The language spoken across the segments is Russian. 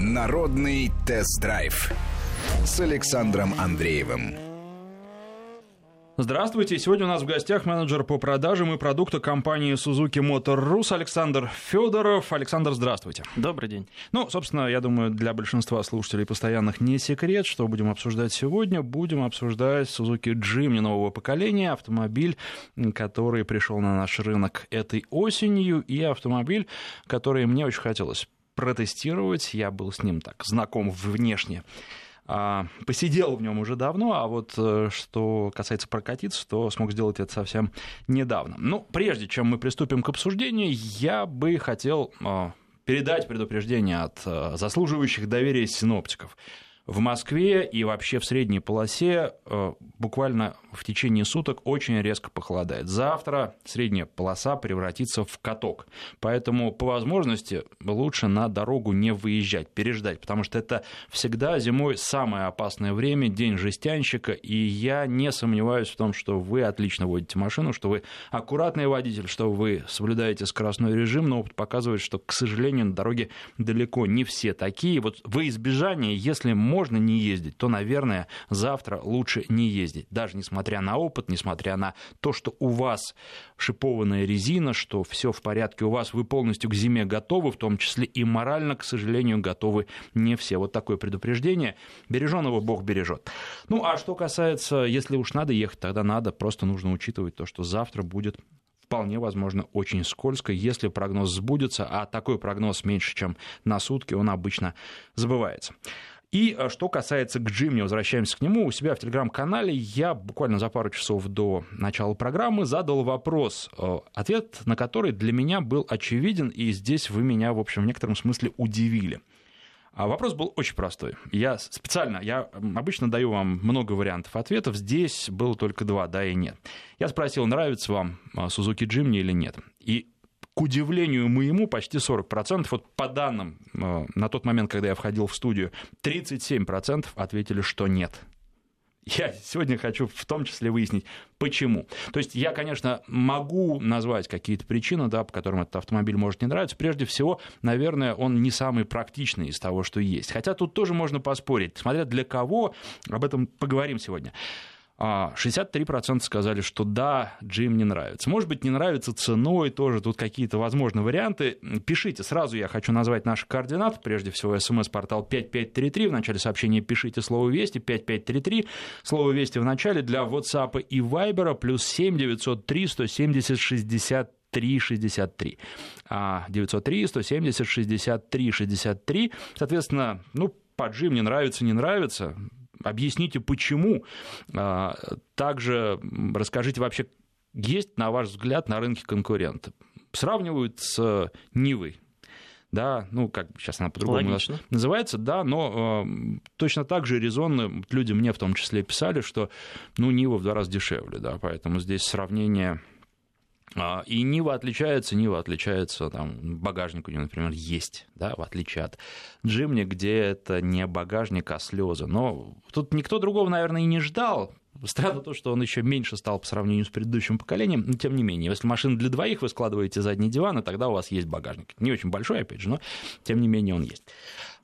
Народный тест-драйв с Александром Андреевым. Здравствуйте. Сегодня у нас в гостях менеджер по продажам и продукту компании Suzuki Motor Rus Александр Федоров. Александр, здравствуйте. Добрый день. Ну, собственно, я думаю, для большинства слушателей постоянных не секрет, что будем обсуждать сегодня. Будем обсуждать Suzuki Jimny нового поколения, автомобиль, который пришел на наш рынок этой осенью, и автомобиль, который мне очень хотелось протестировать. Я был с ним так знаком внешне. А, посидел в нем уже давно, а вот э, что касается прокатиться, то смог сделать это совсем недавно. Ну, прежде чем мы приступим к обсуждению, я бы хотел а, передать предупреждение от э, заслуживающих доверия синоптиков. В Москве и вообще в средней полосе э, буквально в течение суток очень резко похолодает. Завтра средняя полоса превратится в каток. Поэтому по возможности лучше на дорогу не выезжать, переждать, потому что это всегда зимой самое опасное время, день жестянщика, и я не сомневаюсь в том, что вы отлично водите машину, что вы аккуратный водитель, что вы соблюдаете скоростной режим, но опыт показывает, что, к сожалению, на дороге далеко не все такие. Вот во избежание, если можно не ездить, то, наверное, завтра лучше не ездить, даже несмотря на опыт, несмотря на то, что у вас шипованная резина, что все в порядке у вас, вы полностью к зиме готовы, в том числе и морально, к сожалению, готовы не все. Вот такое предупреждение. Береженого Бог бережет. Ну, а что касается, если уж надо ехать, тогда надо, просто нужно учитывать то, что завтра будет вполне возможно очень скользко, если прогноз сбудется, а такой прогноз меньше, чем на сутки, он обычно забывается. И э, что касается к Джимни, возвращаемся к нему, у себя в телеграм-канале я буквально за пару часов до начала программы задал вопрос, э, ответ на который для меня был очевиден, и здесь вы меня, в общем, в некотором смысле удивили. А вопрос был очень простой. Я специально, я обычно даю вам много вариантов ответов, здесь было только два, да и нет. Я спросил, нравится вам э, Suzuki Jimny или нет. И к удивлению моему, почти 40%, вот по данным э, на тот момент, когда я входил в студию, 37% ответили, что нет. Я сегодня хочу в том числе выяснить, почему. То есть я, конечно, могу назвать какие-то причины, да, по которым этот автомобиль может не нравиться. Прежде всего, наверное, он не самый практичный из того, что есть. Хотя тут тоже можно поспорить, смотря для кого, об этом поговорим сегодня. 63% а, сказали, что да, Джим не нравится. Может быть, не нравится ценой тоже, тут какие-то, возможно, варианты. Пишите, сразу я хочу назвать наши координаты. Прежде всего, смс-портал 5533, в начале сообщения пишите слово «Вести», 5533, слово «Вести» в начале для WhatsApp и Viber, плюс 7 903 170 60 363. 903 170 63 63. Соответственно, ну, по Джим не нравится, не нравится. Объясните, почему. А, также расскажите вообще, есть, на ваш взгляд, на рынке конкуренты? Сравнивают с Нивой, да, ну, как сейчас она по-другому называется, да, но э, точно так же резонно люди мне в том числе писали, что, ну, Нива в два раза дешевле, да, поэтому здесь сравнение и Нива отличается, Нива отличается, там, багажник у нее, например, есть, да, в отличие от Джимни, где это не багажник, а слезы. Но тут никто другого, наверное, и не ждал. Странно то, что он еще меньше стал по сравнению с предыдущим поколением, но тем не менее, если машина для двоих, вы складываете задний диван, и тогда у вас есть багажник. Не очень большой, опять же, но тем не менее он есть.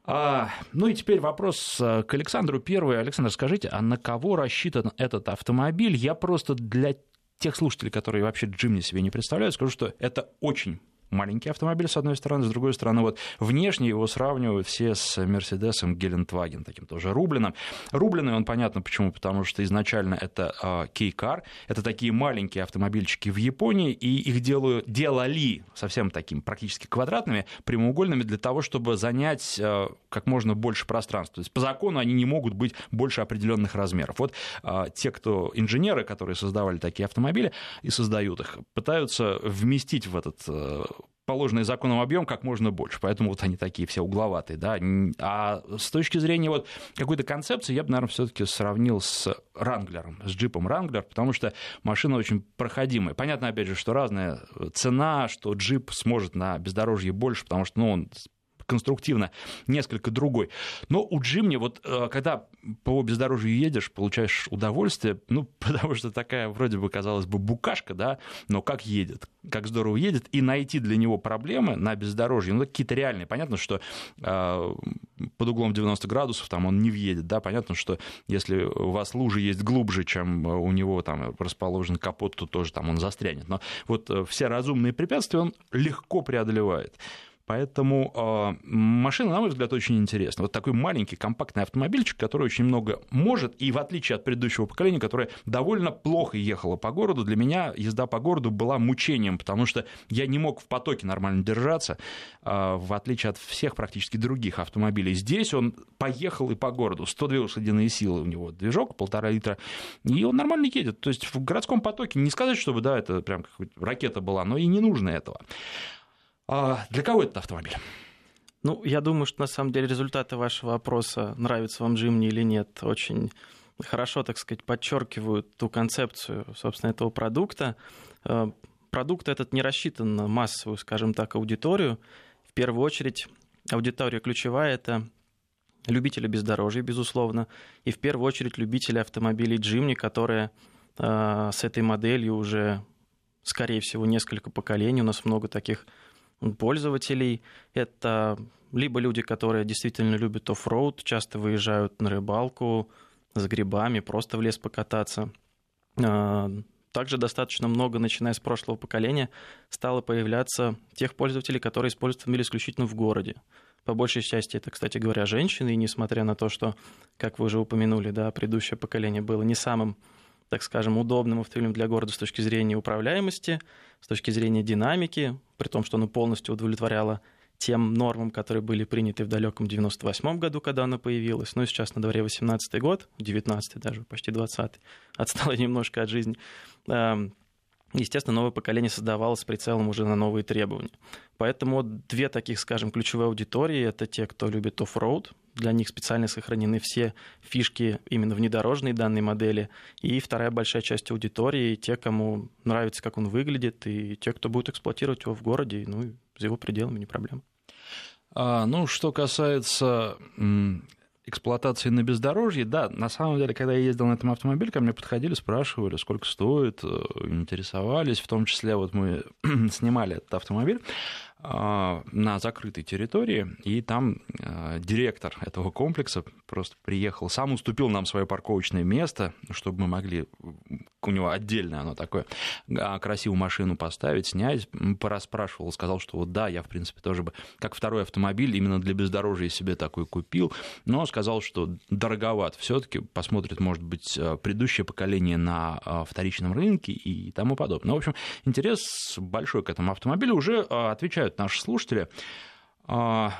А, ну и теперь вопрос э, к Александру. Первый. Александр, скажите, а на кого рассчитан этот автомобиль? Я просто для тех слушателей, которые вообще Джимни себе не представляют, скажу, что это очень маленький автомобиль, с одной стороны, с другой стороны, вот внешне его сравнивают все с Мерседесом Гелендваген, таким тоже рубленым. Рубленый он, понятно почему, потому что изначально это кейкар, это такие маленькие автомобильчики в Японии, и их делают, делали совсем таким практически квадратными, прямоугольными для того, чтобы занять а, как можно больше пространства. То есть по закону они не могут быть больше определенных размеров. Вот а, те, кто инженеры, которые создавали такие автомобили и создают их, пытаются вместить в этот положенный законом объем как можно больше, поэтому вот они такие все угловатые, да. А с точки зрения вот какой-то концепции я бы, наверное, все-таки сравнил с Ранглером, с джипом Ранглер, потому что машина очень проходимая. Понятно, опять же, что разная цена, что джип сможет на бездорожье больше, потому что ну, он конструктивно несколько другой. Но у Джимни, вот э, когда по бездорожью едешь, получаешь удовольствие, ну, потому что такая, вроде бы, казалось бы, букашка, да, но как едет, как здорово едет, и найти для него проблемы на бездорожье, ну, какие-то реальные. Понятно, что э, под углом 90 градусов там он не въедет, да, понятно, что если у вас лужи есть глубже, чем у него там расположен капот, то тоже там он застрянет. Но вот э, все разумные препятствия он легко преодолевает. Поэтому э, машина, на мой взгляд, очень интересна. Вот такой маленький компактный автомобильчик, который очень много может, и в отличие от предыдущего поколения, которое довольно плохо ехало по городу, для меня езда по городу была мучением, потому что я не мог в потоке нормально держаться, э, в отличие от всех практически других автомобилей. Здесь он поехал и по городу, 102 лошадиные силы у него, движок, полтора литра, и он нормально едет. То есть в городском потоке не сказать, чтобы, да, это прям ракета была, но и не нужно этого. А для кого этот автомобиль? Ну, я думаю, что на самом деле результаты вашего вопроса, нравится вам Джимни или нет, очень хорошо, так сказать, подчеркивают ту концепцию, собственно, этого продукта. Э, продукт этот не рассчитан на массовую, скажем так, аудиторию. В первую очередь, аудитория ключевая – это любители бездорожья, безусловно, и в первую очередь любители автомобилей Джимни, которые э, с этой моделью уже, скорее всего, несколько поколений. У нас много таких пользователей. Это либо люди, которые действительно любят оффроуд, часто выезжают на рыбалку с грибами, просто в лес покататься. А, также достаточно много, начиная с прошлого поколения, стало появляться тех пользователей, которые используют автомобиль исключительно в городе. По большей части это, кстати говоря, женщины, и несмотря на то, что, как вы уже упомянули, да, предыдущее поколение было не самым так скажем, удобным автомобилем для города с точки зрения управляемости, с точки зрения динамики, при том, что оно полностью удовлетворяло тем нормам, которые были приняты в далеком 98 году, когда оно появилось. Ну и сейчас на дворе 18 год, 19 даже, почти 20 отстало немножко от жизни. Эм, естественно, новое поколение создавалось с прицелом уже на новые требования. Поэтому две таких, скажем, ключевые аудитории – это те, кто любит оффроуд, для них специально сохранены все фишки именно внедорожной данной модели. И вторая большая часть аудитории – те, кому нравится, как он выглядит, и те, кто будет эксплуатировать его в городе, ну, за его пределами не проблема. А, ну, что касается эксплуатации на бездорожье, да, на самом деле, когда я ездил на этом автомобиле, ко мне подходили, спрашивали, сколько стоит, э, интересовались, в том числе вот мы снимали этот автомобиль, на закрытой территории, и там а, директор этого комплекса просто приехал, сам уступил нам свое парковочное место, чтобы мы могли, у него отдельное оно такое, а, красивую машину поставить, снять, пораспрашивал, сказал, что вот да, я, в принципе, тоже бы, как второй автомобиль, именно для бездорожья себе такой купил, но сказал, что дороговат все таки посмотрит, может быть, предыдущее поколение на вторичном рынке и тому подобное. Ну, в общем, интерес большой к этому автомобилю. Уже отвечают отвечают наши слушатели, а,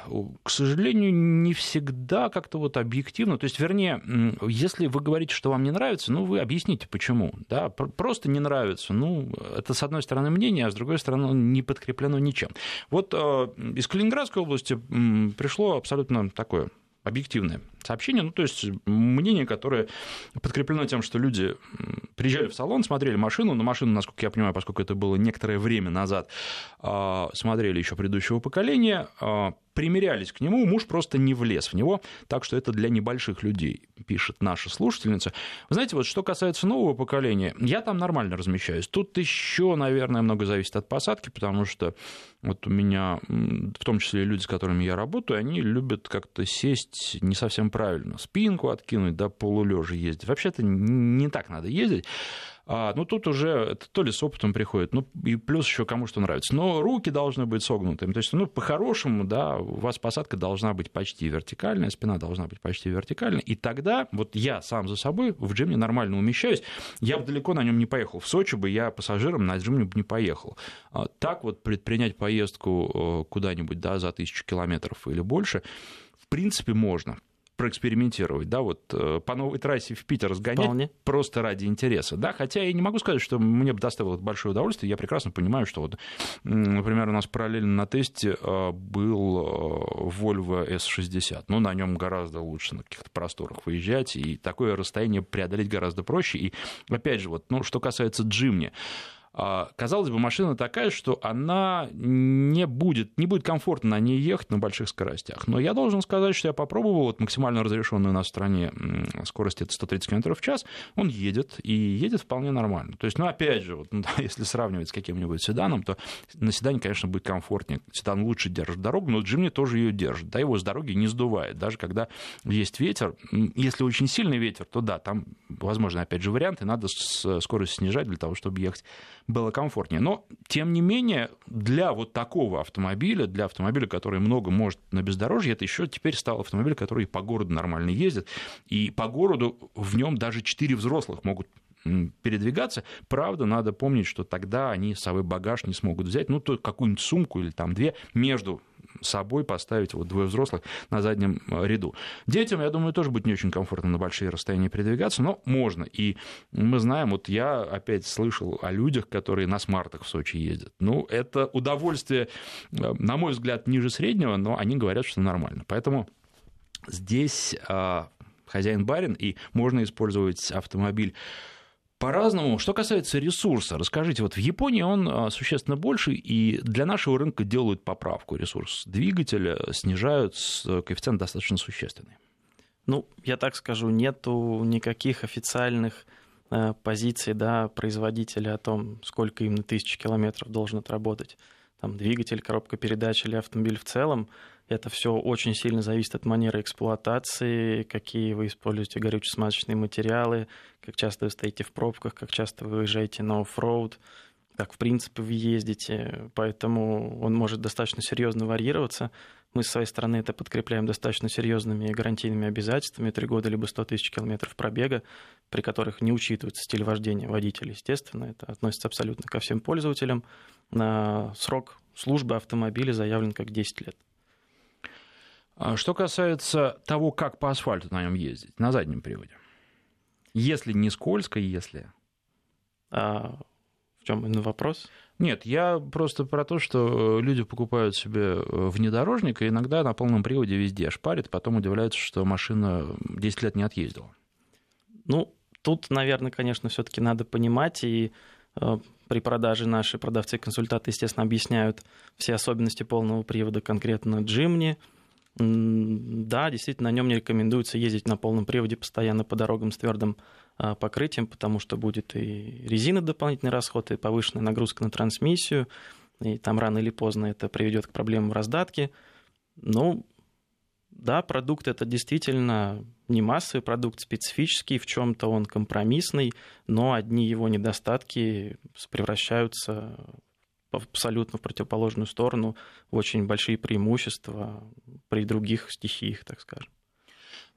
к сожалению, не всегда как-то вот объективно. То есть, вернее, если вы говорите, что вам не нравится, ну, вы объясните, почему. Да? Просто не нравится. Ну, это, с одной стороны, мнение, а с другой стороны, не подкреплено ничем. Вот а, из Калининградской области пришло абсолютно такое объективное сообщение, ну, то есть мнение, которое подкреплено тем, что люди приезжали в салон, смотрели машину, на машину, насколько я понимаю, поскольку это было некоторое время назад, а, смотрели еще предыдущего поколения, а, примерялись к нему, муж просто не влез в него, так что это для небольших людей, пишет наша слушательница. Вы знаете, вот что касается нового поколения, я там нормально размещаюсь. Тут еще, наверное, много зависит от посадки, потому что вот у меня, в том числе люди, с которыми я работаю, они любят как-то сесть не совсем правильно, спинку откинуть, да, полулежа ездить. Вообще-то не так надо ездить. А, ну, тут уже то ли с опытом приходит, ну, и плюс еще кому что нравится. Но руки должны быть согнутыми. То есть, ну, по-хорошему, да, у вас посадка должна быть почти вертикальная, спина должна быть почти вертикальная. И тогда вот я сам за собой в джиме нормально умещаюсь. Я бы далеко на нем не поехал. В Сочи бы я пассажиром на джиме не поехал. А так вот предпринять поездку э, куда-нибудь, да, за тысячу километров или больше, в принципе, можно проэкспериментировать, да, вот э, по новой трассе в Питер сгонять Вполне. просто ради интереса, да, хотя я не могу сказать, что мне бы доставило большое удовольствие, я прекрасно понимаю, что вот, например, у нас параллельно на тесте э, был э, Volvo S60, ну, на нем гораздо лучше на каких-то просторах выезжать, и такое расстояние преодолеть гораздо проще, и опять же, вот, ну, что касается Джимни, казалось бы, машина такая, что она не будет, не будет комфортно на ней ехать на больших скоростях. Но я должен сказать, что я попробовал вот максимально разрешенную в стране скорость это 130 км в час, он едет, и едет вполне нормально. То есть, ну, опять же, вот, ну, если сравнивать с каким-нибудь седаном, то на седане, конечно, будет комфортнее. Седан лучше держит дорогу, но Джимни тоже ее держит. Да, его с дороги не сдувает. Даже когда есть ветер, если очень сильный ветер, то да, там, возможно, опять же, варианты, надо скорость снижать для того, чтобы ехать было комфортнее. Но, тем не менее, для вот такого автомобиля, для автомобиля, который много может на бездорожье, это еще теперь стал автомобиль, который по городу нормально ездит. И по городу в нем даже четыре взрослых могут передвигаться. Правда, надо помнить, что тогда они с собой багаж не смогут взять, ну, то какую-нибудь сумку или там две между собой поставить вот двое взрослых на заднем э, ряду. Детям, я думаю, тоже будет не очень комфортно на большие расстояния передвигаться, но можно. И мы знаем, вот я опять слышал о людях, которые на смартах в Сочи ездят. Ну, это удовольствие, э, на мой взгляд, ниже среднего, но они говорят, что нормально. Поэтому здесь а, хозяин-барин, и можно использовать автомобиль по-разному. Что касается ресурса, расскажите, вот в Японии он а, существенно больше, и для нашего рынка делают поправку. Ресурс двигателя снижают, коэффициент достаточно существенный. Ну, я так скажу, нету никаких официальных э, позиций да, производителя о том, сколько именно тысяч километров должен отработать там, двигатель, коробка передач или автомобиль в целом. Это все очень сильно зависит от манеры эксплуатации, какие вы используете горюче-смазочные материалы, как часто вы стоите в пробках, как часто вы выезжаете на оффроуд, как в принципе вы ездите. Поэтому он может достаточно серьезно варьироваться. Мы с своей стороны это подкрепляем достаточно серьезными гарантийными обязательствами, три года либо 100 тысяч километров пробега, при которых не учитывается стиль вождения водителя, естественно, это относится абсолютно ко всем пользователям. Срок службы автомобиля заявлен как 10 лет. А что касается того, как по асфальту на нем ездить, на заднем приводе. Если не скользко, если. А в чем именно вопрос? Нет, я просто про то, что люди покупают себе э, внедорожник, и иногда на полном приводе везде шпарит, потом удивляются, что машина 10 лет не отъездила. Ну, тут, наверное, конечно, все-таки надо понимать, и э, при продаже наши продавцы-консультанты, естественно, объясняют все особенности полного привода конкретно Джимни, да, действительно, на нем не рекомендуется ездить на полном приводе постоянно по дорогам с твердым а, покрытием, потому что будет и резина дополнительный расход, и повышенная нагрузка на трансмиссию, и там рано или поздно это приведет к проблемам в раздатке. Ну, да, продукт это действительно не массовый продукт, специфический, в чем-то он компромиссный, но одни его недостатки превращаются абсолютно в противоположную сторону, очень большие преимущества при других стихиях, так скажем.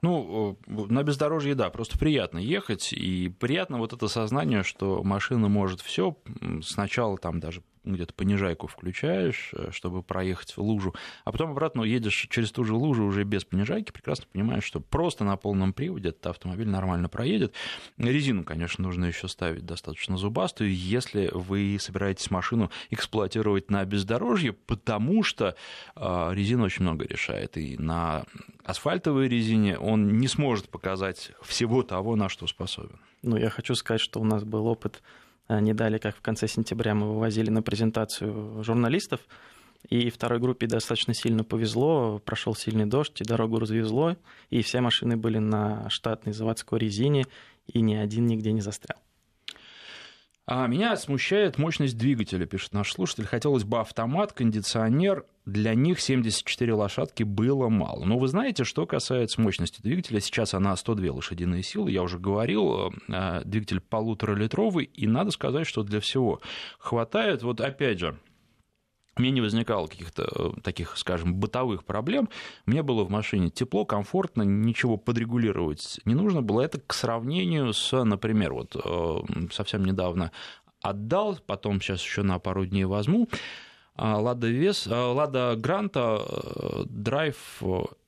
Ну, на бездорожье, да, просто приятно ехать, и приятно вот это сознание, что машина может все. Сначала там даже где-то понижайку включаешь, э, чтобы проехать в лужу, а потом обратно едешь через ту же лужу уже без понижайки, прекрасно понимаешь, что просто на полном приводе этот автомобиль нормально проедет. Резину, конечно, нужно еще ставить достаточно зубастую, если вы собираетесь машину эксплуатировать на бездорожье, потому что а, резина очень много решает, и на асфальтовой резине он не сможет показать всего того, на что способен. Ну, я хочу сказать, что у нас был опыт Э, не дали, как в конце сентября мы вывозили на презентацию журналистов, и второй группе достаточно сильно повезло, прошел сильный дождь, и дорогу развезло, и все машины были на штатной заводской резине, и ни один нигде не застрял. А меня смущает мощность двигателя, пишет наш слушатель. Хотелось бы автомат, кондиционер. Для них 74 лошадки было мало. Но вы знаете, что касается мощности двигателя, сейчас она 102 лошадиные силы. Я уже говорил, э, двигатель полуторалитровый, и надо сказать, что для всего хватает. Вот опять же, мне не возникало каких-то э, таких, скажем, бытовых проблем. Мне было в машине тепло, комфортно, ничего подрегулировать не нужно было. Это к сравнению с, например, вот э, совсем недавно отдал, потом сейчас еще на пару дней возьму. Лада Вес, Лада Гранта Drive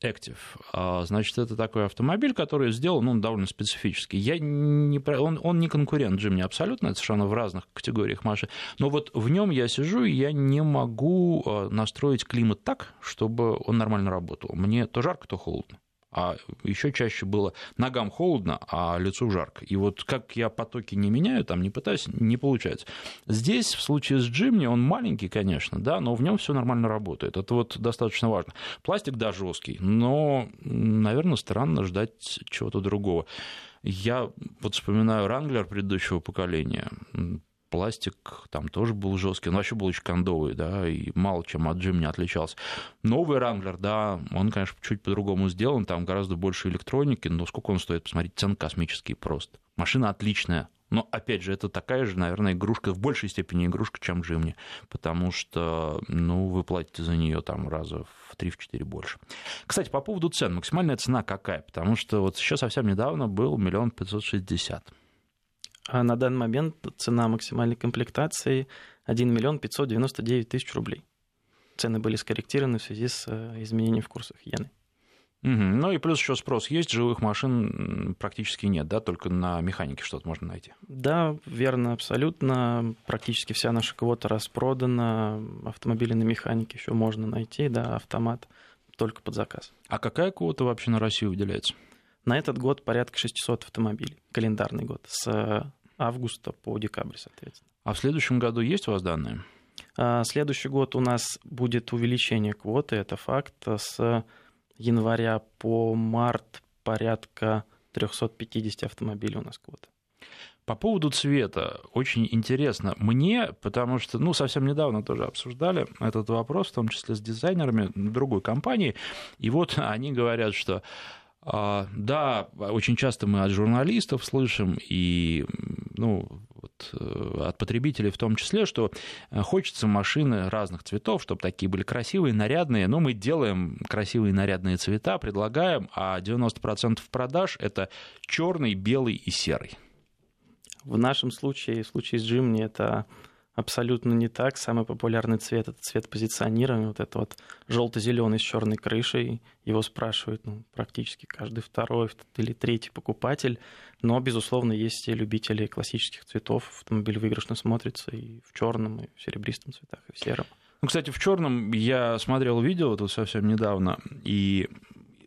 Active. А, значит, это такой автомобиль, который сделан ну, довольно специфический. Я не, он, он не конкурент Джимни абсолютно, это совершенно в разных категориях машин. Но вот в нем я сижу, и я не могу а, настроить климат так, чтобы он нормально работал. Мне то жарко, то холодно. А еще чаще было ногам холодно, а лицу жарко. И вот как я потоки не меняю, там не пытаюсь, не получается. Здесь, в случае с Джимни, он маленький, конечно, да, но в нем все нормально работает. Это вот достаточно важно. Пластик, да, жесткий, но, наверное, странно ждать чего-то другого. Я вот вспоминаю Ранглер предыдущего поколения пластик там тоже был жесткий, он вообще был очень кондовый, да, и мало чем от Джим не отличался. Новый Ранглер, да, он, конечно, чуть по-другому сделан, там гораздо больше электроники, но сколько он стоит, посмотрите, цены космические просто. Машина отличная, но, опять же, это такая же, наверное, игрушка, в большей степени игрушка, чем Джимни, потому что, ну, вы платите за нее там раза в 3-4 больше. Кстати, по поводу цен, максимальная цена какая? Потому что вот еще совсем недавно был миллион пятьсот шестьдесят. А на данный момент цена максимальной комплектации 1 миллион 599 тысяч рублей. Цены были скорректированы в связи с э, изменением в курсах иены. Угу. Ну и плюс еще спрос есть, живых машин практически нет, да, только на механике что-то можно найти. Да, верно, абсолютно. Практически вся наша квота распродана. Автомобили на механике еще можно найти, да, автомат только под заказ. А какая квота вообще на Россию выделяется? На этот год порядка 600 автомобилей, календарный год, с августа по декабрь, соответственно. А в следующем году есть у вас данные? А, следующий год у нас будет увеличение квоты, это факт. С января по март порядка 350 автомобилей у нас квота. По поводу цвета, очень интересно мне, потому что, ну, совсем недавно тоже обсуждали этот вопрос, в том числе с дизайнерами другой компании, и вот они говорят, что да, очень часто мы от журналистов слышим и ну, вот, э, от потребителей в том числе, что э, хочется машины разных цветов, чтобы такие были красивые, нарядные. Но мы делаем красивые нарядные цвета, предлагаем, а 90% продаж это черный, белый и серый. В нашем случае, в случае с Джимни, это абсолютно не так. Самый популярный цвет это цвет позиционирования, вот это вот желто-зеленый с черной крышей. Его спрашивают ну, практически каждый второй или третий покупатель. Но, безусловно, есть и любители классических цветов. Автомобиль выигрышно смотрится и в черном, и в серебристом цветах, и в сером. Ну, кстати, в черном я смотрел видео тут совсем недавно, и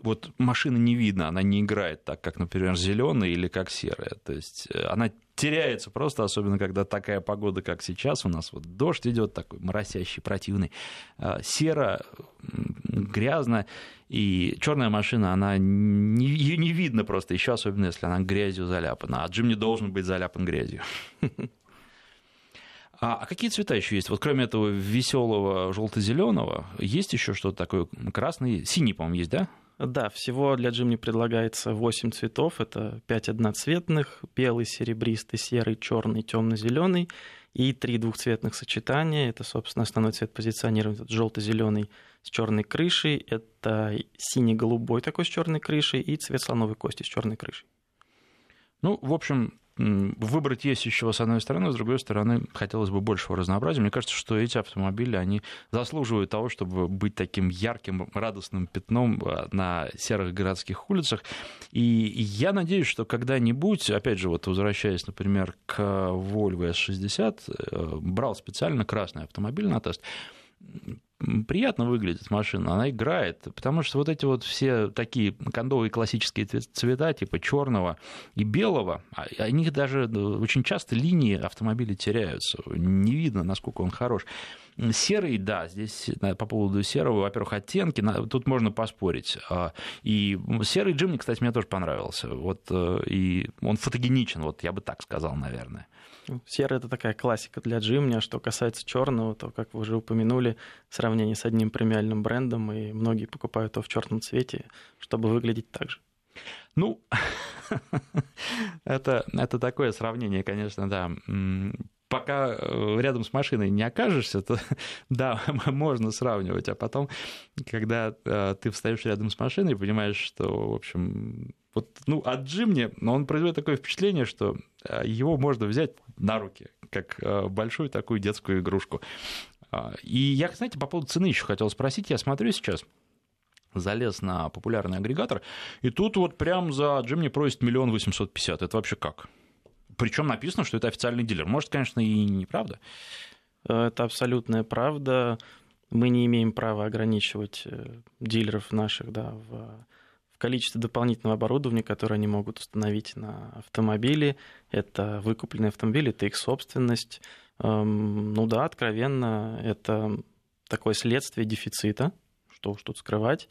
вот машина не видно, она не играет так, как, например, зеленая или как серая. То есть э, она теряется просто, особенно когда такая погода, как сейчас у нас, вот дождь идет такой моросящий, противный, а, серо, грязно, и черная машина, она не, ее не видно просто, еще особенно, если она грязью заляпана, а Джим не должен быть заляпан грязью. А, а какие цвета еще есть? Вот кроме этого веселого желто-зеленого, есть еще что-то такое красный, синий, по-моему, есть, да? Да, всего для Джимни предлагается 8 цветов. Это 5 одноцветных, белый, серебристый, серый, черный, темно-зеленый и три двухцветных сочетания. Это, собственно, основной цвет позиционирования. желто-зеленый с черной крышей, это синий-голубой такой с черной крышей и цвет слоновой кости с черной крышей. Ну, в общем, выбрать есть еще с одной стороны, с другой стороны, хотелось бы большего разнообразия. Мне кажется, что эти автомобили, они заслуживают того, чтобы быть таким ярким, радостным пятном а, на серых городских улицах. И я надеюсь, что когда-нибудь, опять же, вот возвращаясь, например, к Volvo S60, э, брал специально красный автомобиль на тест, приятно выглядит машина, она играет, потому что вот эти вот все такие кондовые классические цвета, типа черного и белого, о них даже ну, очень часто линии автомобиля теряются, не видно, насколько он хорош. Серый, да, здесь по поводу серого, во-первых, оттенки, тут можно поспорить. А, и серый Джимни, кстати, мне тоже понравился. Вот, э, и он фотогеничен, вот я бы так сказал, наверное. Серый это такая классика для Джимни, а что касается черного, то, как вы уже упомянули, сравнение с одним премиальным брендом, и многие покупают его в черном цвете, чтобы выглядеть так же. Ну, это, это такое сравнение, конечно, да пока э, рядом с машиной не окажешься, то да, можно сравнивать, а потом, когда э, ты встаешь рядом с машиной, понимаешь, что, в общем, вот, ну, от Джимни, он производит такое впечатление, что э, его можно взять на руки, как большую такую детскую игрушку. А, и я, знаете, по поводу цены еще хотел спросить, я смотрю сейчас, залез на популярный агрегатор, и тут вот прям за Джимни просит миллион восемьсот пятьдесят. Это вообще как? Причем написано, что это официальный дилер. Может, конечно, и неправда. Это абсолютная правда. Мы не имеем права ограничивать э, дилеров наших да, в, в количестве дополнительного оборудования, которое они могут установить на автомобиле. Это выкупленный автомобиль, это их собственность. Эм, ну да, откровенно, это такое следствие дефицита, что уж тут скрывать,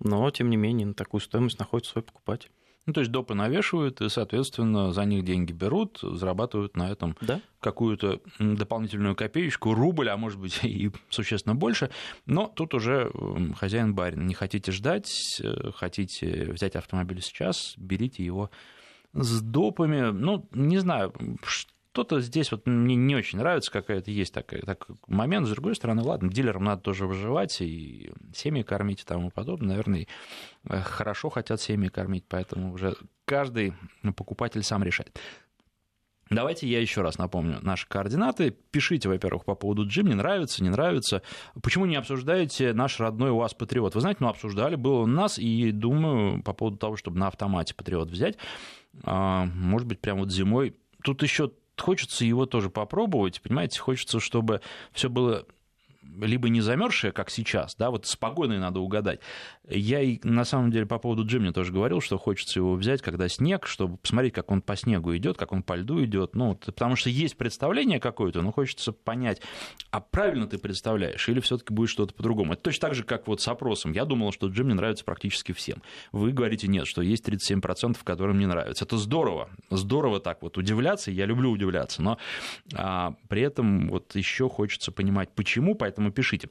но тем не менее на такую стоимость находит свой покупатель. Ну, то есть допы навешивают, и, соответственно, за них деньги берут, зарабатывают на этом да? какую-то дополнительную копеечку, рубль, а может быть и существенно больше. Но тут уже хозяин барин. Не хотите ждать, э, хотите взять автомобиль сейчас, берите его с допами. Ну, не знаю, что-то здесь вот мне не очень нравится, какая-то есть такой, такой момент. С другой стороны, ладно, дилерам надо тоже выживать и семьи кормить и тому подобное. Наверное, э, хорошо хотят семьи кормить, поэтому уже каждый покупатель сам решает. Давайте я еще раз напомню наши координаты. Пишите, во-первых, по поводу Джим, не нравится, не нравится. Почему не обсуждаете наш родной УАЗ Патриот? Вы знаете, мы обсуждали, было у нас, и думаю, по поводу того, чтобы на автомате Патриот взять, а, может быть, прямо вот зимой. Тут еще хочется его тоже попробовать, понимаете, хочется, чтобы все было либо не замерзшая, как сейчас, да, вот с погодой надо угадать. Я и на самом деле по поводу Джимни тоже говорил, что хочется его взять, когда снег, чтобы посмотреть, как он по снегу идет, как он по льду идет. Ну, потому что есть представление какое-то, но хочется понять, а правильно ты представляешь, или все-таки будет что-то по-другому. Это точно так же, как вот с опросом. Я думал, что Джимни нравится практически всем. Вы говорите нет, что есть 37%, которым не нравится. Это здорово. Здорово так вот удивляться. Я люблю удивляться, но а, при этом вот еще хочется понимать, почему, поэтому поэтому пишите.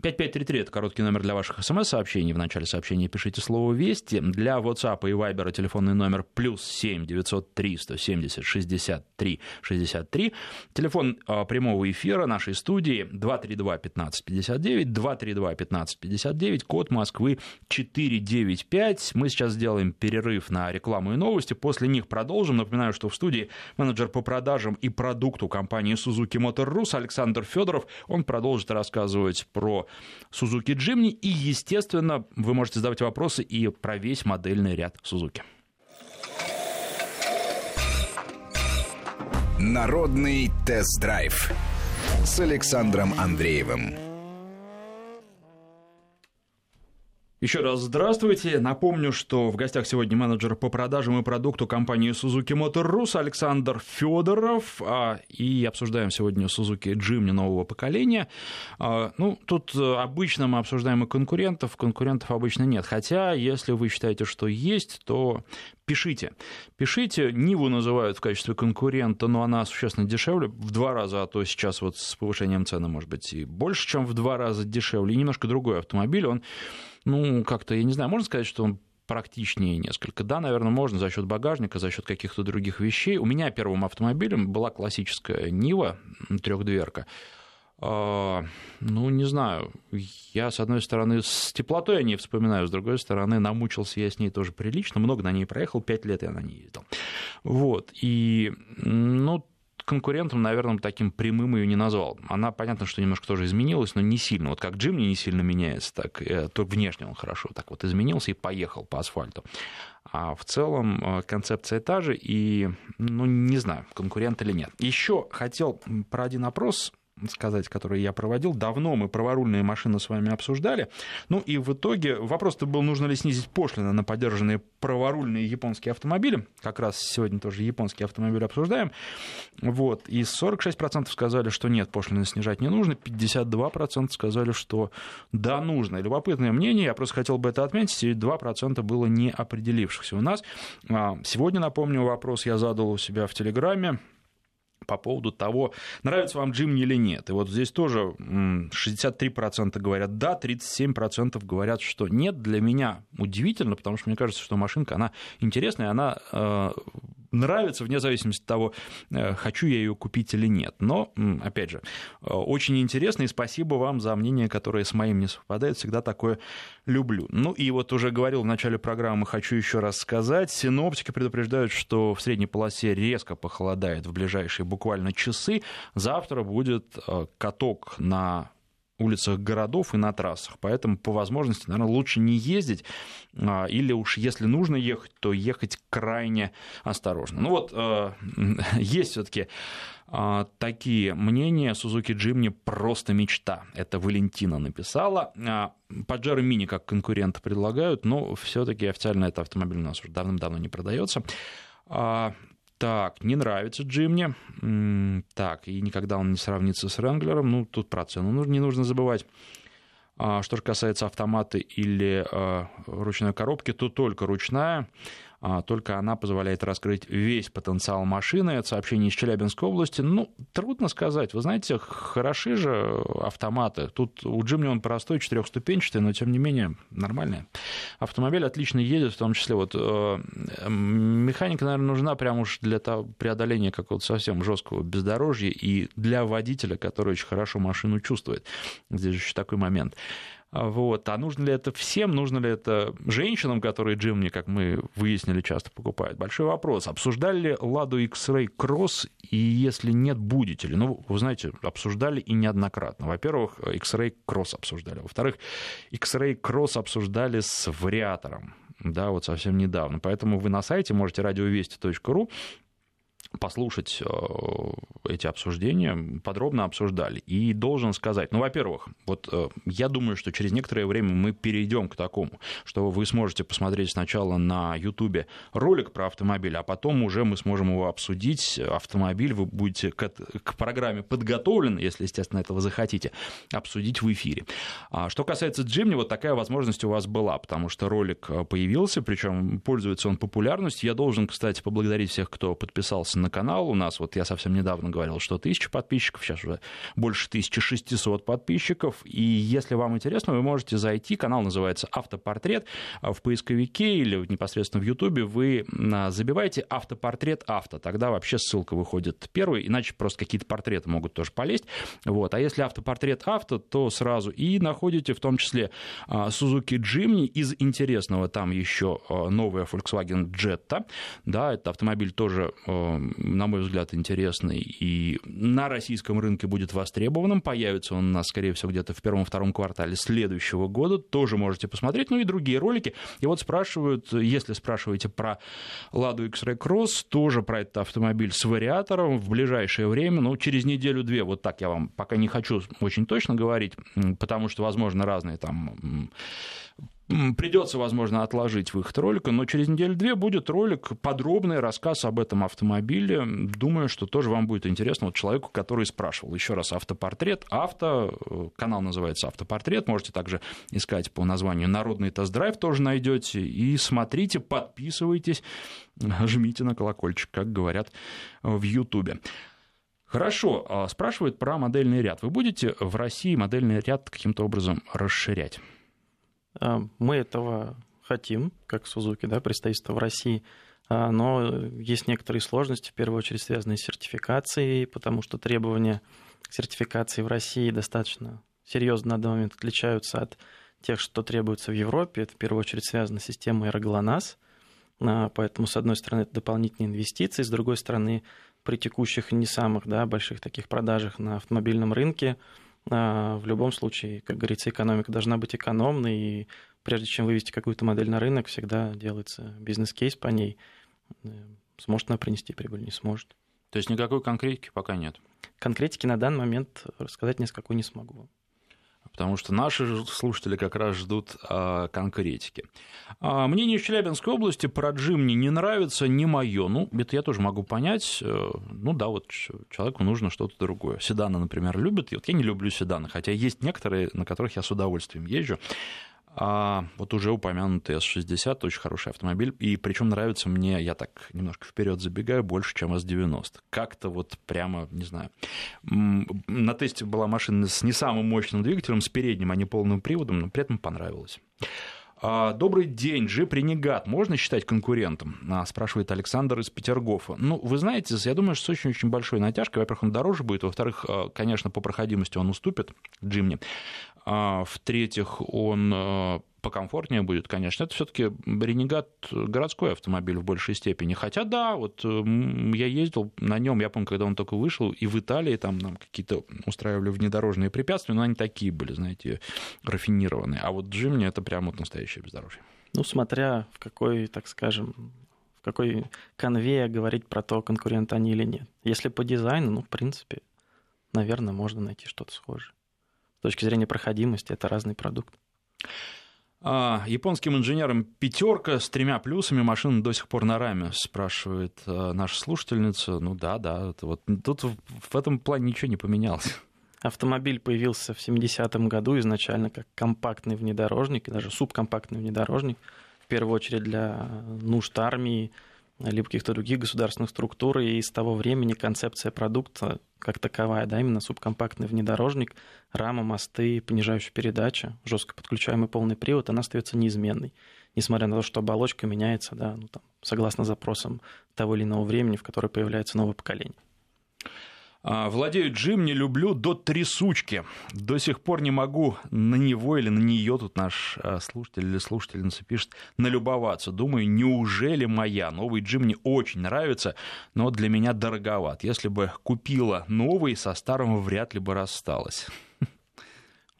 5533 – это короткий номер для ваших смс-сообщений. В начале сообщения пишите слово «Вести». Для WhatsApp и Viber телефонный номер плюс 7 903 170 63 63. Телефон а, прямого эфира нашей студии 232 15 59, 232 15 59, код Москвы 495. Мы сейчас сделаем перерыв на рекламу и новости. После них продолжим. Напоминаю, что в студии менеджер по продажам и продукту компании Suzuki Motor Rus Александр Федоров. Он продолжит рассказывать про Suzuki Jimny. И, естественно, вы можете задавать вопросы и про весь модельный ряд Suzuki. Народный тест-драйв с Александром Андреевым. Еще раз здравствуйте. Напомню, что в гостях сегодня менеджер по продажам и продукту компании Suzuki Motor Rus Александр Федоров. А, и обсуждаем сегодня Suzuki Jimny нового поколения. А, ну, тут обычно мы обсуждаем и конкурентов. Конкурентов обычно нет. Хотя, если вы считаете, что есть, то пишите. Пишите. Ниву называют в качестве конкурента, но она существенно дешевле. В два раза, а то сейчас вот с повышением цены, может быть, и больше, чем в два раза дешевле. И немножко другой автомобиль. Он ну, как-то, я не знаю, можно сказать, что он практичнее несколько. Да, наверное, можно за счет багажника, за счет каких-то других вещей. У меня первым автомобилем была классическая Нива, трехдверка. А, ну, не знаю, я, с одной стороны, с теплотой о ней вспоминаю, с другой стороны, намучился я с ней тоже прилично, много на ней проехал, пять лет я на ней ездил. Вот, и, ну, конкурентом, наверное, таким прямым ее не назвал. Она, понятно, что немножко тоже изменилась, но не сильно. Вот как Джимни не сильно меняется, так э, только внешне он хорошо так вот изменился и поехал по асфальту. А в целом э, концепция та же, и, ну, не знаю, конкурент или нет. Еще хотел про один опрос сказать, который я проводил. Давно мы праворульные машины с вами обсуждали. Ну и в итоге вопрос-то был, нужно ли снизить пошлины на поддержанные праворульные японские автомобили. Как раз сегодня тоже японские автомобили обсуждаем. Вот. И 46% сказали, что нет, пошлины снижать не нужно. 52% сказали, что да, нужно. Любопытное мнение, я просто хотел бы это отметить. И 2% было не определившихся у нас. А, сегодня, напомню, вопрос я задал у себя в Телеграме по поводу того, нравится вам Джимни или нет. И вот здесь тоже 63% говорят да, 37% говорят, что нет. Для меня удивительно, потому что мне кажется, что машинка, она интересная, она э, нравится, вне зависимости от того, э, хочу я ее купить или нет. Но, опять же, э, очень интересно, и спасибо вам за мнение, которое с моим не совпадает, всегда такое люблю. Ну и вот уже говорил в начале программы, хочу еще раз сказать, синоптики предупреждают, что в средней полосе резко похолодает в ближайшие буквально часы. Завтра будет э, каток на улицах городов и на трассах. Поэтому по возможности, наверное, лучше не ездить, а, или уж если нужно ехать, то ехать крайне осторожно. Ну вот, э, есть все-таки а, такие мнения. Suzuki Jimny просто мечта. Это Валентина написала. Pajero Mini как конкурента предлагают, но все-таки официально этот автомобиль у нас уже давным-давно не продается. Так, не нравится Джимни. Так, и никогда он не сравнится с Ренглером. Ну, тут про цену не нужно забывать. А, что же касается автомата или а, ручной коробки, то только ручная. А, только она позволяет раскрыть весь потенциал машины. Это сообщение из Челябинской области. Ну, трудно сказать. Вы знаете, хороши же автоматы. Тут у Джимни он простой, четырехступенчатый, но тем не менее нормальный. Автомобиль отлично едет, в том числе вот э, механика, наверное, нужна прямо уж для преодоления какого-то совсем жесткого бездорожья и для водителя, который очень хорошо машину чувствует. Здесь еще такой момент. А, вот. А нужно ли это всем? Нужно ли это женщинам, которые Джимни, как мы выяснили, часто покупают? Большой вопрос. Обсуждали ли Ладу X-Ray Cross? И если нет, будете ли? Ну, вы знаете, обсуждали и неоднократно. Во-первых, X-Ray Cross обсуждали. Во-вторых, X-Ray Cross обсуждали с вариатором да, вот совсем недавно. Поэтому вы на сайте можете радиовести.ру послушать э, эти обсуждения, подробно обсуждали. И должен сказать, ну, во-первых, вот э, я думаю, что через некоторое время мы перейдем к такому, что вы сможете посмотреть сначала на Ютубе ролик про автомобиль, а потом уже мы сможем его обсудить. Автомобиль вы будете к, к программе подготовлены, если, естественно, этого захотите, обсудить в эфире. А что касается Джимни, вот такая возможность у вас была, потому что ролик э, появился, причем пользуется он популярностью. Я должен, кстати, поблагодарить всех, кто подписался на канал. У нас, вот я совсем недавно говорил, что тысяча подписчиков, сейчас уже больше 1600 подписчиков. И если вам интересно, вы можете зайти, канал называется «Автопортрет», в поисковике или непосредственно в Ютубе вы а, забиваете «Автопортрет авто», тогда вообще ссылка выходит первой, иначе просто какие-то портреты могут тоже полезть. Вот. А если «Автопортрет авто», то сразу и находите в том числе а, Suzuki Jimny, из интересного там еще а, новая Volkswagen Jetta, да, это автомобиль тоже на мой взгляд, интересный и на российском рынке будет востребованным. Появится он у нас, скорее всего, где-то в первом-втором квартале следующего года. Тоже можете посмотреть. Ну и другие ролики. И вот спрашивают, если спрашиваете про Ладу X-Ray Cross, тоже про этот автомобиль с вариатором в ближайшее время, ну, через неделю-две, вот так я вам пока не хочу очень точно говорить, потому что, возможно, разные там Придется, возможно, отложить выход ролика, но через неделю-две будет ролик, подробный рассказ об этом автомобиле. Думаю, что тоже вам будет интересно вот человеку, который спрашивал. Еще раз, автопортрет, авто, э, канал называется автопортрет, можете также искать по названию «Народный тест-драйв» тоже найдете, и смотрите, подписывайтесь, жмите на колокольчик, как говорят в Ютубе. Хорошо, а спрашивают про модельный ряд. Вы будете в России модельный ряд каким-то образом расширять? А, мы этого хотим, как Сузуки, да, представительство в России, а, но есть некоторые сложности, в первую очередь связанные с сертификацией, потому что требования к сертификации в России достаточно серьезно на данный момент отличаются от тех, что требуется в Европе. Это в первую очередь связано с системой РГЛОНАСС, а, поэтому, с одной стороны, это дополнительные инвестиции, с другой стороны, при текущих не самых да, больших таких продажах на автомобильном рынке в любом случае, как говорится, экономика должна быть экономной, и прежде чем вывести какую-то модель на рынок, всегда делается бизнес-кейс по ней. Э, сможет она принести прибыль, не сможет. То есть никакой конкретики пока нет? Конкретики на данный момент рассказать ни с какой не смогу потому что наши слушатели как раз ждут а, конкретики. А, мнение Челябинской области про Джим не нравится, не мое. Ну, это я тоже могу понять. Э, ну да, вот человеку нужно что-то другое. Седаны, например, любят. И вот я не люблю седаны, хотя есть некоторые, на которых я с удовольствием езжу. А вот уже упомянутый S60 очень хороший автомобиль, и причем нравится мне, я так немножко вперед забегаю, больше, чем S90. Как-то вот прямо, не знаю. На тесте была машина с не самым мощным двигателем, с передним, а не полным приводом, но при этом понравилось. А, Добрый день, Джип Ренегат можно считать конкурентом? А, спрашивает Александр из Петергофа. Ну, вы знаете, я думаю, что с очень-очень большой натяжкой. Во-первых, он дороже будет, во-вторых, а, конечно, по проходимости он уступит Джимне. А, в-третьих, он э, покомфортнее будет, конечно. Это все-таки Ренегат городской автомобиль в большей степени. Хотя да, вот я ездил на нем, я помню, когда он только вышел, и в Италии там нам какие-то устраивали внедорожные препятствия, но они такие были, знаете, рафинированные. А вот Джимни это прям вот настоящее бездорожье. Ну, смотря в какой, так скажем, в какой конве говорить про то, конкурент они или нет. Если по дизайну, ну, в принципе, наверное, можно найти что-то схожее. С точки зрения проходимости это разный продукт. А, японским инженерам пятерка с тремя плюсами машина до сих пор на раме, спрашивает а, наша слушательница. Ну да, да, это вот тут в этом плане ничего не поменялось. Автомобиль появился в 70-м году изначально как компактный внедорожник, даже субкомпактный внедорожник, в первую очередь для нужд армии, либо каких-то других государственных структур, и с того времени концепция продукта как таковая, да, именно субкомпактный внедорожник, рама, мосты, понижающая передача, жестко подключаемый полный привод, она остается неизменной, несмотря на то, что оболочка меняется, да, ну, там, согласно запросам того или иного времени, в которое появляется новое поколение. А, владею Джим, не люблю до трясучки. До сих пор не могу на него или на нее, тут наш а, слушатель или слушательница пишет, налюбоваться. Думаю, неужели моя? Новый Джим мне очень нравится, но для меня дороговат. Если бы купила новый, со старым вряд ли бы рассталась.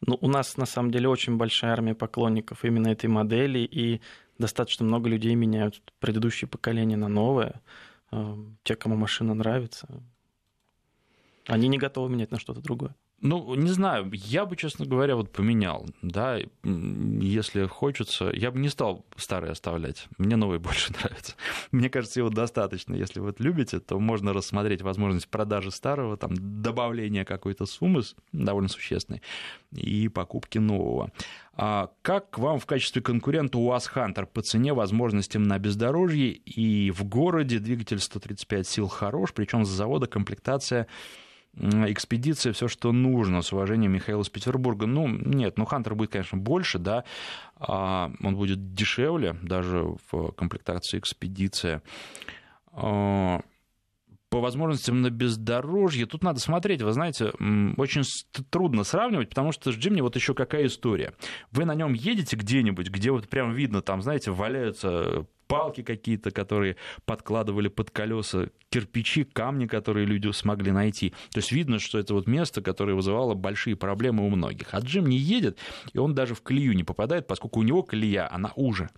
Ну, у нас на самом деле очень большая армия поклонников именно этой модели, и достаточно много людей меняют предыдущее поколение на новое. А, те, кому машина нравится, они не готовы менять на что-то другое. Ну, не знаю, я бы, честно говоря, вот поменял, да, если хочется, я бы не стал старый оставлять, мне новый больше нравится. Мне кажется, его достаточно, если вы это любите, то можно рассмотреть возможность продажи старого, там, добавления какой-то суммы довольно существенной и покупки нового. А как вам в качестве конкурента УАЗ Хантер по цене, возможностям на бездорожье и в городе двигатель 135 сил хорош, причем с завода комплектация экспедиция, все, что нужно, с уважением Михаила из Петербурга. Ну, нет, ну, Хантер будет, конечно, больше, да, а он будет дешевле, даже в комплектации экспедиция. А, по возможностям на бездорожье, тут надо смотреть, вы знаете, очень трудно сравнивать, потому что с Джимни вот еще какая история. Вы на нем едете где-нибудь, где вот прям видно, там, знаете, валяются палки какие-то, которые подкладывали под колеса, кирпичи, камни, которые люди смогли найти. То есть видно, что это вот место, которое вызывало большие проблемы у многих. А Джим не едет, и он даже в колею не попадает, поскольку у него колея, она уже.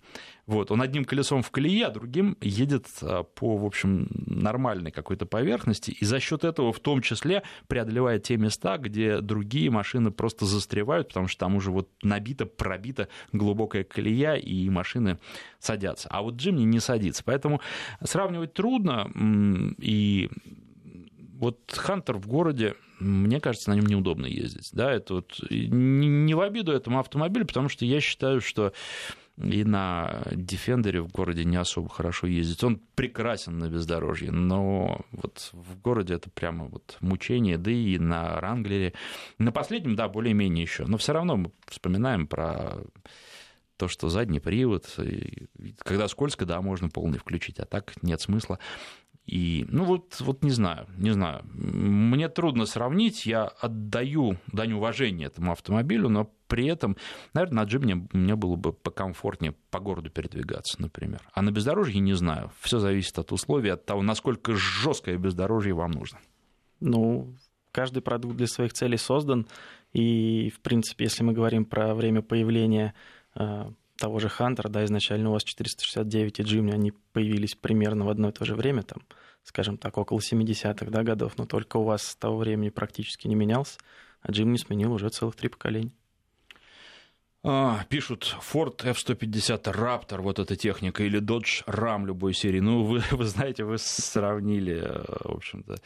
Вот, он одним колесом в колее, а другим едет а, по, в общем, нормальной какой-то поверхности, и за счет этого в том числе преодолевает те места, где другие машины просто застревают, потому что там уже вот набита, пробита глубокая колея, и машины садятся. А вот Джимни не садится. Поэтому сравнивать трудно, и вот Хантер в городе, мне кажется, на нем неудобно ездить. Да, это вот не в обиду этому автомобилю, потому что я считаю, что и на Defender в городе не особо хорошо ездить. Он прекрасен на бездорожье, но вот в городе это прямо вот мучение, да и на Ранглере. На последнем, да, более-менее еще, но все равно мы вспоминаем про то, что задний привод, когда скользко, да, можно полный включить, а так нет смысла. И, ну вот, вот не знаю, не знаю. Мне трудно сравнить, я отдаю дань уважения этому автомобилю, но при этом, наверное, на джиме мне было бы покомфортнее по городу передвигаться, например. А на бездорожье не знаю. Все зависит от условий, от того, насколько жесткое бездорожье вам нужно. Ну, каждый продукт для своих целей создан. И, в принципе, если мы говорим про время появления того же Хантера, да, изначально у вас 469 и Джимни, они появились примерно в одно и то же время, там, скажем так, около 70-х да, годов, но только у вас с того времени практически не менялся, а Джимни сменил уже целых три поколения. А, пишут Ford F-150 Raptor, вот эта техника, или Dodge Ram любой серии. Ну, вы, вы знаете, вы сравнили, э, в общем-то,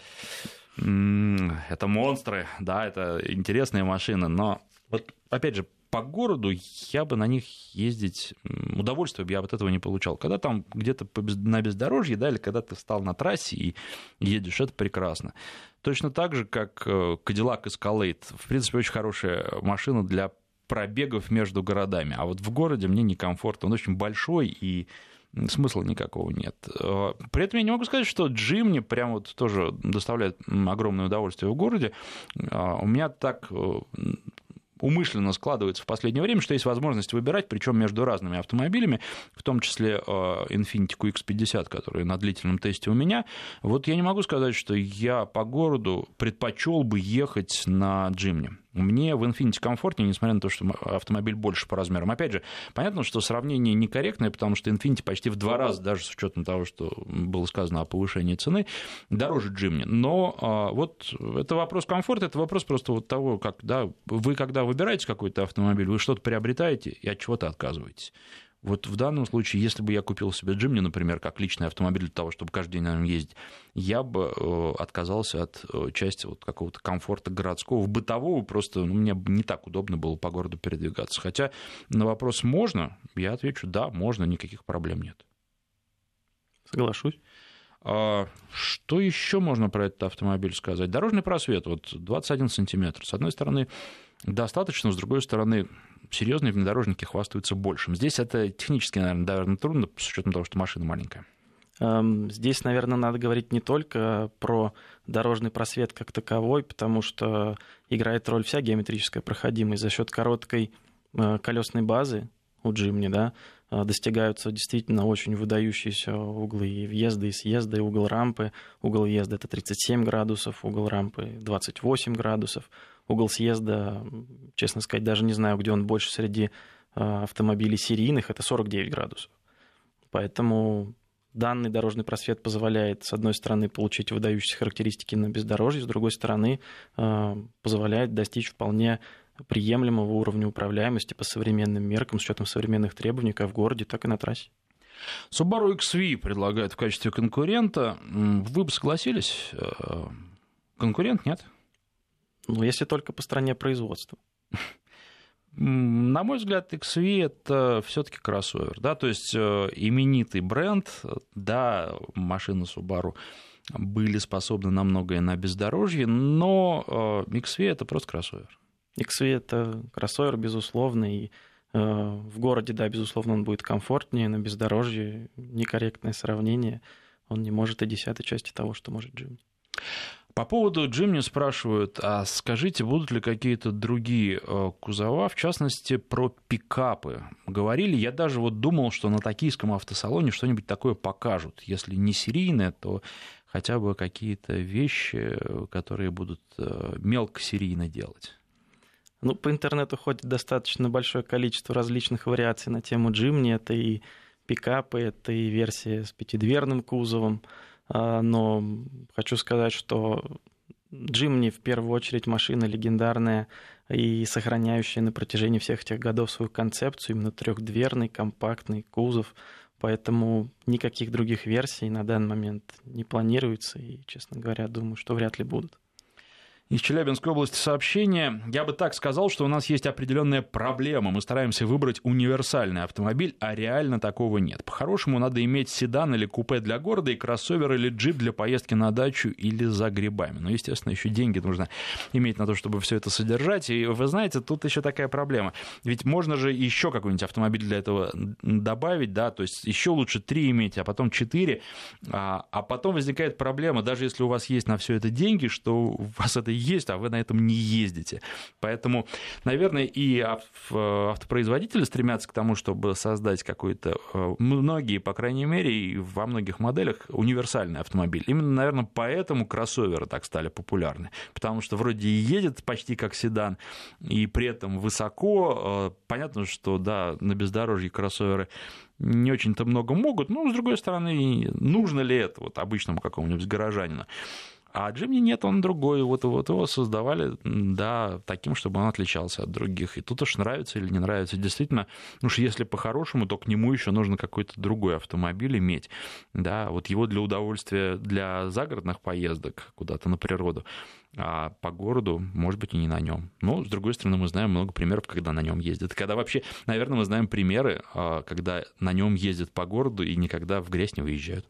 это монстры, да, это интересные машины, но вот, опять же, по городу я бы на них ездить, удовольствие бы я от этого не получал. Когда там где-то на бездорожье, да, или когда ты встал на трассе и едешь, это прекрасно. Точно так же, как э, Cadillac Escalade. В принципе, очень хорошая машина для пробегов между городами. А вот в городе мне некомфортно. Он очень большой и смысла никакого нет. Э, при этом я не могу сказать, что джим мне прям вот тоже доставляет огромное удовольствие в городе. Э, у меня так умышленно складывается в последнее время, что есть возможность выбирать, причем между разными автомобилями, в том числе э, Infiniti QX50, который на длительном тесте у меня. Вот я не могу сказать, что я по городу предпочел бы ехать на Джимне. Мне в Infiniti комфортнее, несмотря на то, что автомобиль больше по размерам. Опять же, понятно, что сравнение некорректное, потому что Infiniti почти в два раза, даже с учетом того, что было сказано о повышении цены, дороже Джимни. Но а, вот это вопрос комфорта, это вопрос просто вот того, как да, вы когда выбираете какой-то автомобиль, вы что-то приобретаете и от чего-то отказываетесь. Вот в данном случае, если бы я купил себе Джимни, например, как личный автомобиль для того, чтобы каждый день на нем ездить, я бы э, отказался от э, части вот какого-то комфорта городского, бытового, просто ну, мне не так удобно было по городу передвигаться. Хотя на вопрос «можно?» я отвечу «да, можно, никаких проблем нет». Соглашусь. А, что еще можно про этот автомобиль сказать? Дорожный просвет, вот 21 сантиметр. С одной стороны, достаточно, с другой стороны, серьезные внедорожники хвастаются большим. Здесь это технически, наверное, трудно, с учетом того, что машина маленькая. Эм, здесь, наверное, надо говорить не только про дорожный просвет как таковой, потому что играет роль вся геометрическая проходимость за счет короткой э, колесной базы у Джимни, да, достигаются действительно очень выдающиеся углы и въезда, и съезда, и угол рампы. Угол въезда это 37 градусов, угол рампы 28 градусов угол съезда, честно сказать, даже не знаю, где он больше среди а, автомобилей серийных, это 49 градусов. Поэтому данный дорожный просвет позволяет, с одной стороны, получить выдающиеся характеристики на бездорожье, с другой стороны, а, позволяет достичь вполне приемлемого уровня управляемости по современным меркам, с учетом современных требований как в городе, так и на трассе. Subaru XV предлагают в качестве конкурента. Вы бы согласились? Э, конкурент, нет? Ну, если только по стране производства. На мой взгляд, XV это все-таки кроссовер, да, то есть э, именитый бренд, да, машины Subaru были способны на многое на бездорожье, но XV э, это просто кроссовер. XV это кроссовер, безусловно, и э, в городе, да, безусловно, он будет комфортнее, на бездорожье некорректное сравнение, он не может и десятой части того, что может Джимни. По поводу Джимни спрашивают, а скажите, будут ли какие-то другие э, кузова, в частности, про пикапы? Говорили, я даже вот думал, что на токийском автосалоне что-нибудь такое покажут. Если не серийное, то хотя бы какие-то вещи, которые будут э, мелко серийно делать. Ну, по интернету ходит достаточно большое количество различных вариаций на тему Джимни. Это и пикапы, это и версии с пятидверным кузовом. А, но хочу сказать, что Джимни в первую очередь машина легендарная и сохраняющая на протяжении всех этих годов свою концепцию, именно трехдверный, компактный кузов. Поэтому никаких других версий на данный момент не планируется, и, честно говоря, думаю, что вряд ли будут из Челябинской области сообщение. Я бы так сказал, что у нас есть определенная проблема. Мы стараемся выбрать универсальный автомобиль, а реально такого нет. По-хорошему, надо иметь седан или купе для города и кроссовер или джип для поездки на дачу или за грибами. Но, естественно, еще деньги нужно иметь на то, чтобы все это содержать. И вы знаете, тут еще такая проблема. Ведь можно же еще какой-нибудь автомобиль для этого добавить, да, то есть еще лучше три иметь, а потом четыре. А, а потом возникает проблема, даже если у вас есть на все это деньги, что у вас это есть, а вы на этом не ездите. Поэтому, наверное, и автопроизводители стремятся к тому, чтобы создать какой-то, э, многие, по крайней мере, и во многих моделях универсальный автомобиль. Именно, наверное, поэтому кроссоверы так стали популярны. Потому что вроде и едет почти как седан, и при этом высоко. Э, понятно, что, да, на бездорожье кроссоверы не очень-то много могут, но, с другой стороны, нужно ли это вот обычному какому-нибудь горожанину? А Джимни нет, он другой. Вот, вот его создавали, да, таким, чтобы он отличался от других. И тут уж нравится или не нравится. Действительно, ну уж если по-хорошему, то к нему еще нужно какой-то другой автомобиль иметь. Да, вот его для удовольствия для загородных поездок куда-то на природу. А по городу, может быть, и не на нем. Но, с другой стороны, мы знаем много примеров, когда на нем ездят. Когда вообще, наверное, мы знаем примеры, а, когда на нем ездят по городу и никогда в грязь не выезжают.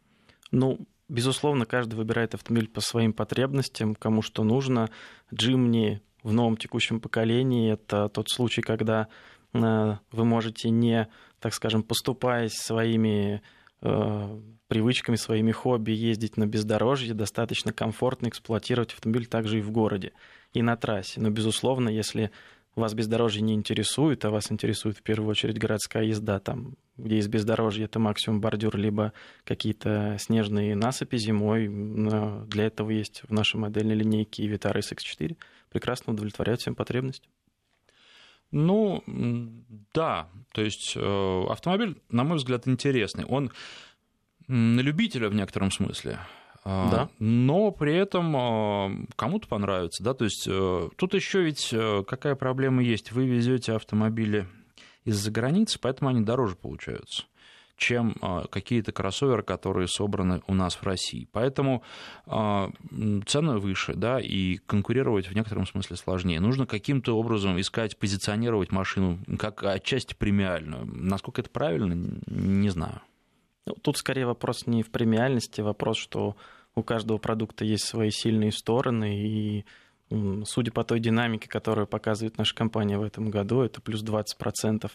Ну, Безусловно, каждый выбирает автомобиль по своим потребностям, кому что нужно. Джимни в новом текущем поколении – это тот случай, когда э, вы можете не, так скажем, поступаясь своими э, привычками, своими хобби, ездить на бездорожье, достаточно комфортно эксплуатировать автомобиль также и в городе, и на трассе. Но, безусловно, если вас бездорожье не интересует, а вас интересует в первую очередь городская езда, там, где есть бездорожье, это максимум бордюр, либо какие-то снежные насыпи зимой. Но для этого есть в нашей модельной линейке и Vitara SX4. Прекрасно удовлетворяют всем потребностям. Ну, да, то есть э, автомобиль, на мой взгляд, интересный. Он на любителя в некотором смысле. А, да. Но при этом а, кому-то понравится, да, то есть э, тут еще ведь э, какая проблема есть, вы везете автомобили из-за границы, поэтому они дороже получаются чем а, какие-то кроссоверы, которые собраны у нас в России. Поэтому цены выше, да, и конкурировать в некотором смысле сложнее. Нужно каким-то образом искать, позиционировать машину как отчасти премиальную. Насколько это правильно, не знаю. Ну, тут скорее вопрос не в премиальности, вопрос, что у каждого продукта есть свои сильные стороны, и судя по той динамике, которую показывает наша компания в этом году, это плюс 20%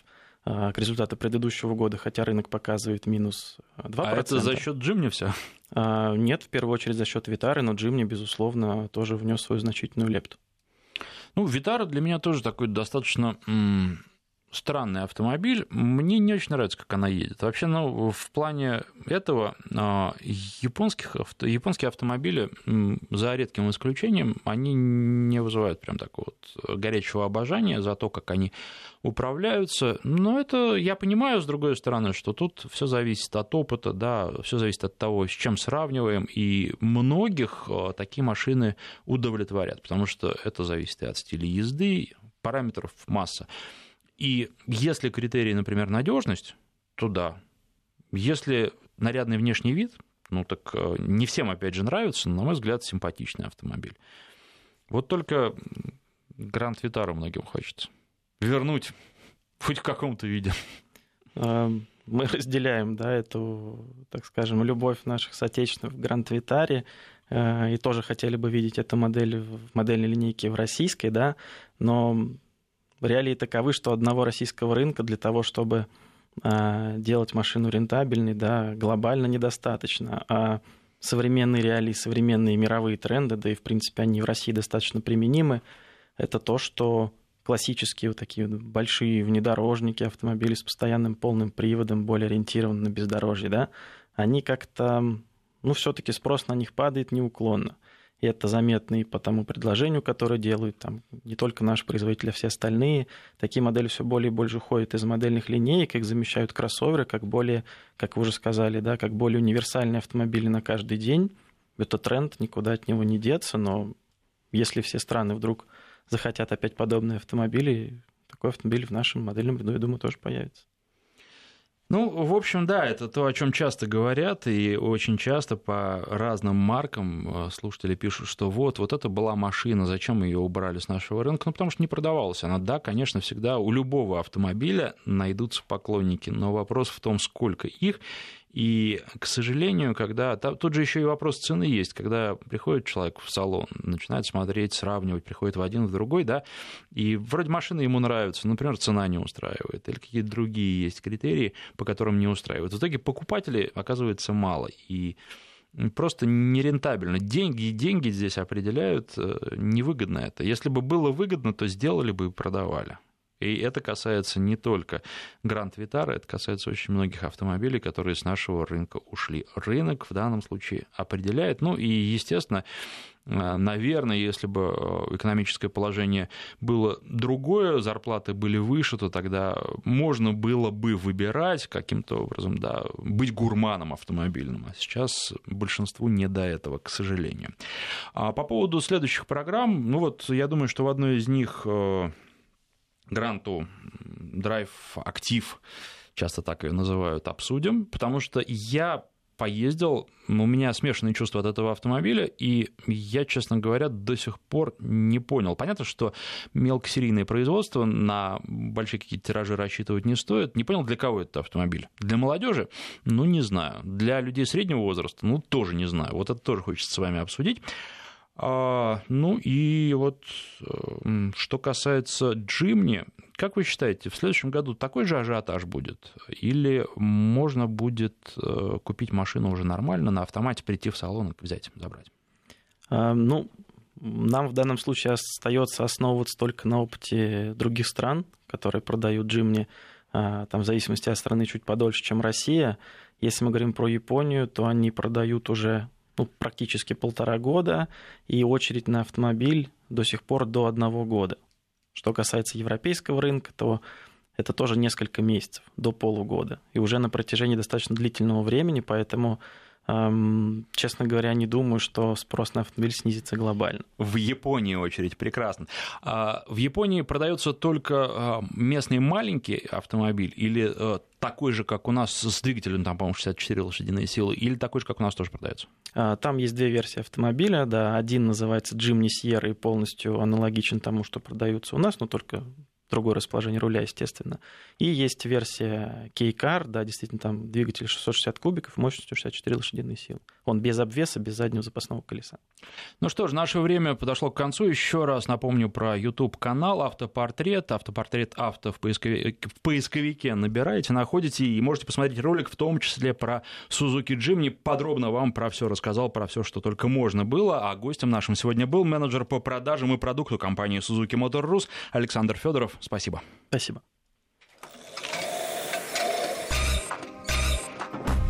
а, к результату предыдущего года, хотя рынок показывает минус 2%. А это за счет Джимни все? А, нет, в первую очередь за счет Витары, но Джимни, безусловно, тоже внес свою значительную лепту. Ну, Витара для меня тоже такой достаточно странный автомобиль. Мне не очень нравится, как она едет. Вообще, ну, в плане этого а, японских, японские автомобили, за редким исключением, они не вызывают прям такого вот горячего обожания за то, как они управляются. Но это я понимаю, с другой стороны, что тут все зависит от опыта, да, все зависит от того, с чем сравниваем, и многих а, такие машины удовлетворят, потому что это зависит и от стиля езды, параметров масса. И если критерий, например, надежность, то да. Если нарядный внешний вид, ну так э, не всем, опять же, нравится, но, на мой взгляд, симпатичный автомобиль. Вот только Гранд Витару многим хочется вернуть хоть в каком-то виде. Эм, мы разделяем да, эту, так скажем, любовь наших соотечественных в Гранд Витаре э, и тоже хотели бы видеть эту модель в модельной линейке в российской, да, но реалии таковы, что одного российского рынка для того, чтобы а, делать машину рентабельной, да, глобально недостаточно. А современные реалии, современные мировые тренды, да и, в принципе, они в России достаточно применимы, это то, что классические вот такие большие внедорожники, автомобили с постоянным полным приводом, более ориентированы на бездорожье, да, они как-то, ну, все-таки спрос на них падает неуклонно. И это заметно и по тому предложению, которое делают там, не только наши производители, а все остальные. Такие модели все более и больше ходят из модельных линеек, их замещают кроссоверы, как более, как вы уже сказали, да, как более универсальные автомобили на каждый день. Это тренд, никуда от него не деться, но если все страны вдруг захотят опять подобные автомобили, такой автомобиль в нашем модельном ряду, я думаю, тоже появится. Ну, в общем, да, это то, о чем часто говорят, и очень часто по разным маркам э, слушатели пишут, что вот, вот это была машина, зачем ее убрали с нашего рынка? Ну, потому что не продавалась она. Да, конечно, всегда у любого автомобиля найдутся поклонники, но вопрос в том, сколько их и, к сожалению, когда... Тут же еще и вопрос цены есть. Когда приходит человек в салон, начинает смотреть, сравнивать, приходит в один, в другой, да, и вроде машина ему нравится, например, цена не устраивает, или какие-то другие есть критерии, по которым не устраивает. В итоге покупателей оказывается мало, и просто нерентабельно. Деньги и деньги здесь определяют, э, невыгодно это. Если бы было выгодно, то сделали бы и продавали. И это касается не только Гранд Витара, это касается очень многих автомобилей, которые с нашего рынка ушли. Рынок в данном случае определяет. Ну и, естественно, э, наверное, если бы э, экономическое положение было другое, зарплаты были выше, то тогда можно было бы выбирать каким-то образом, да, быть гурманом автомобильным. А сейчас большинству не до этого, к сожалению. А по поводу следующих программ, ну вот я думаю, что в одной из них э, гранту Drive Актив, часто так ее называют, обсудим, потому что я поездил, у меня смешанные чувства от этого автомобиля, и я, честно говоря, до сих пор не понял. Понятно, что мелкосерийное производство на большие какие-то тиражи рассчитывать не стоит. Не понял, для кого этот автомобиль. Для молодежи? Ну, не знаю. Для людей среднего возраста? Ну, тоже не знаю. Вот это тоже хочется с вами обсудить. А, ну и вот э, что касается Джимни, как вы считаете, в следующем году такой же ажиотаж будет? Или можно будет э, купить машину уже нормально, на автомате прийти в салон и взять, забрать? А, ну, Нам в данном случае остается основываться только на опыте других стран, которые продают Джимни, а, там в зависимости от страны чуть подольше, чем Россия. Если мы говорим про Японию, то они продают уже ну, практически полтора года, и очередь на автомобиль до сих пор до одного года. Что касается европейского рынка, то это тоже несколько месяцев, до полугода, и уже на протяжении достаточно длительного времени, поэтому честно говоря, не думаю, что спрос на автомобиль снизится глобально. В Японии очередь, прекрасно. А, в Японии продается только а, местный маленький автомобиль или э, такой же, как у нас, с двигателем, там, по-моему, 64 лошадиные силы, или такой же, как у нас тоже продается? А, там есть две версии автомобиля, да, один называется Jimny Sierra и полностью аналогичен тому, что продаются у нас, но только другое расположение руля, естественно. И есть версия K-Car, да, действительно, там двигатель 660 кубиков мощностью 64 лошадиные силы. Он без обвеса, без заднего запасного колеса. Ну что ж, наше время подошло к концу. Еще раз напомню про YouTube-канал «Автопортрет». «Автопортрет авто» в поисковике, в поисковике набираете, находите и можете посмотреть ролик, в том числе про Suzuki Jimny. Подробно вам про все рассказал, про все, что только можно было. А гостем нашим сегодня был менеджер по продажам и продукту компании Suzuki Motor Rus Александр Федоров. Спасибо. Спасибо.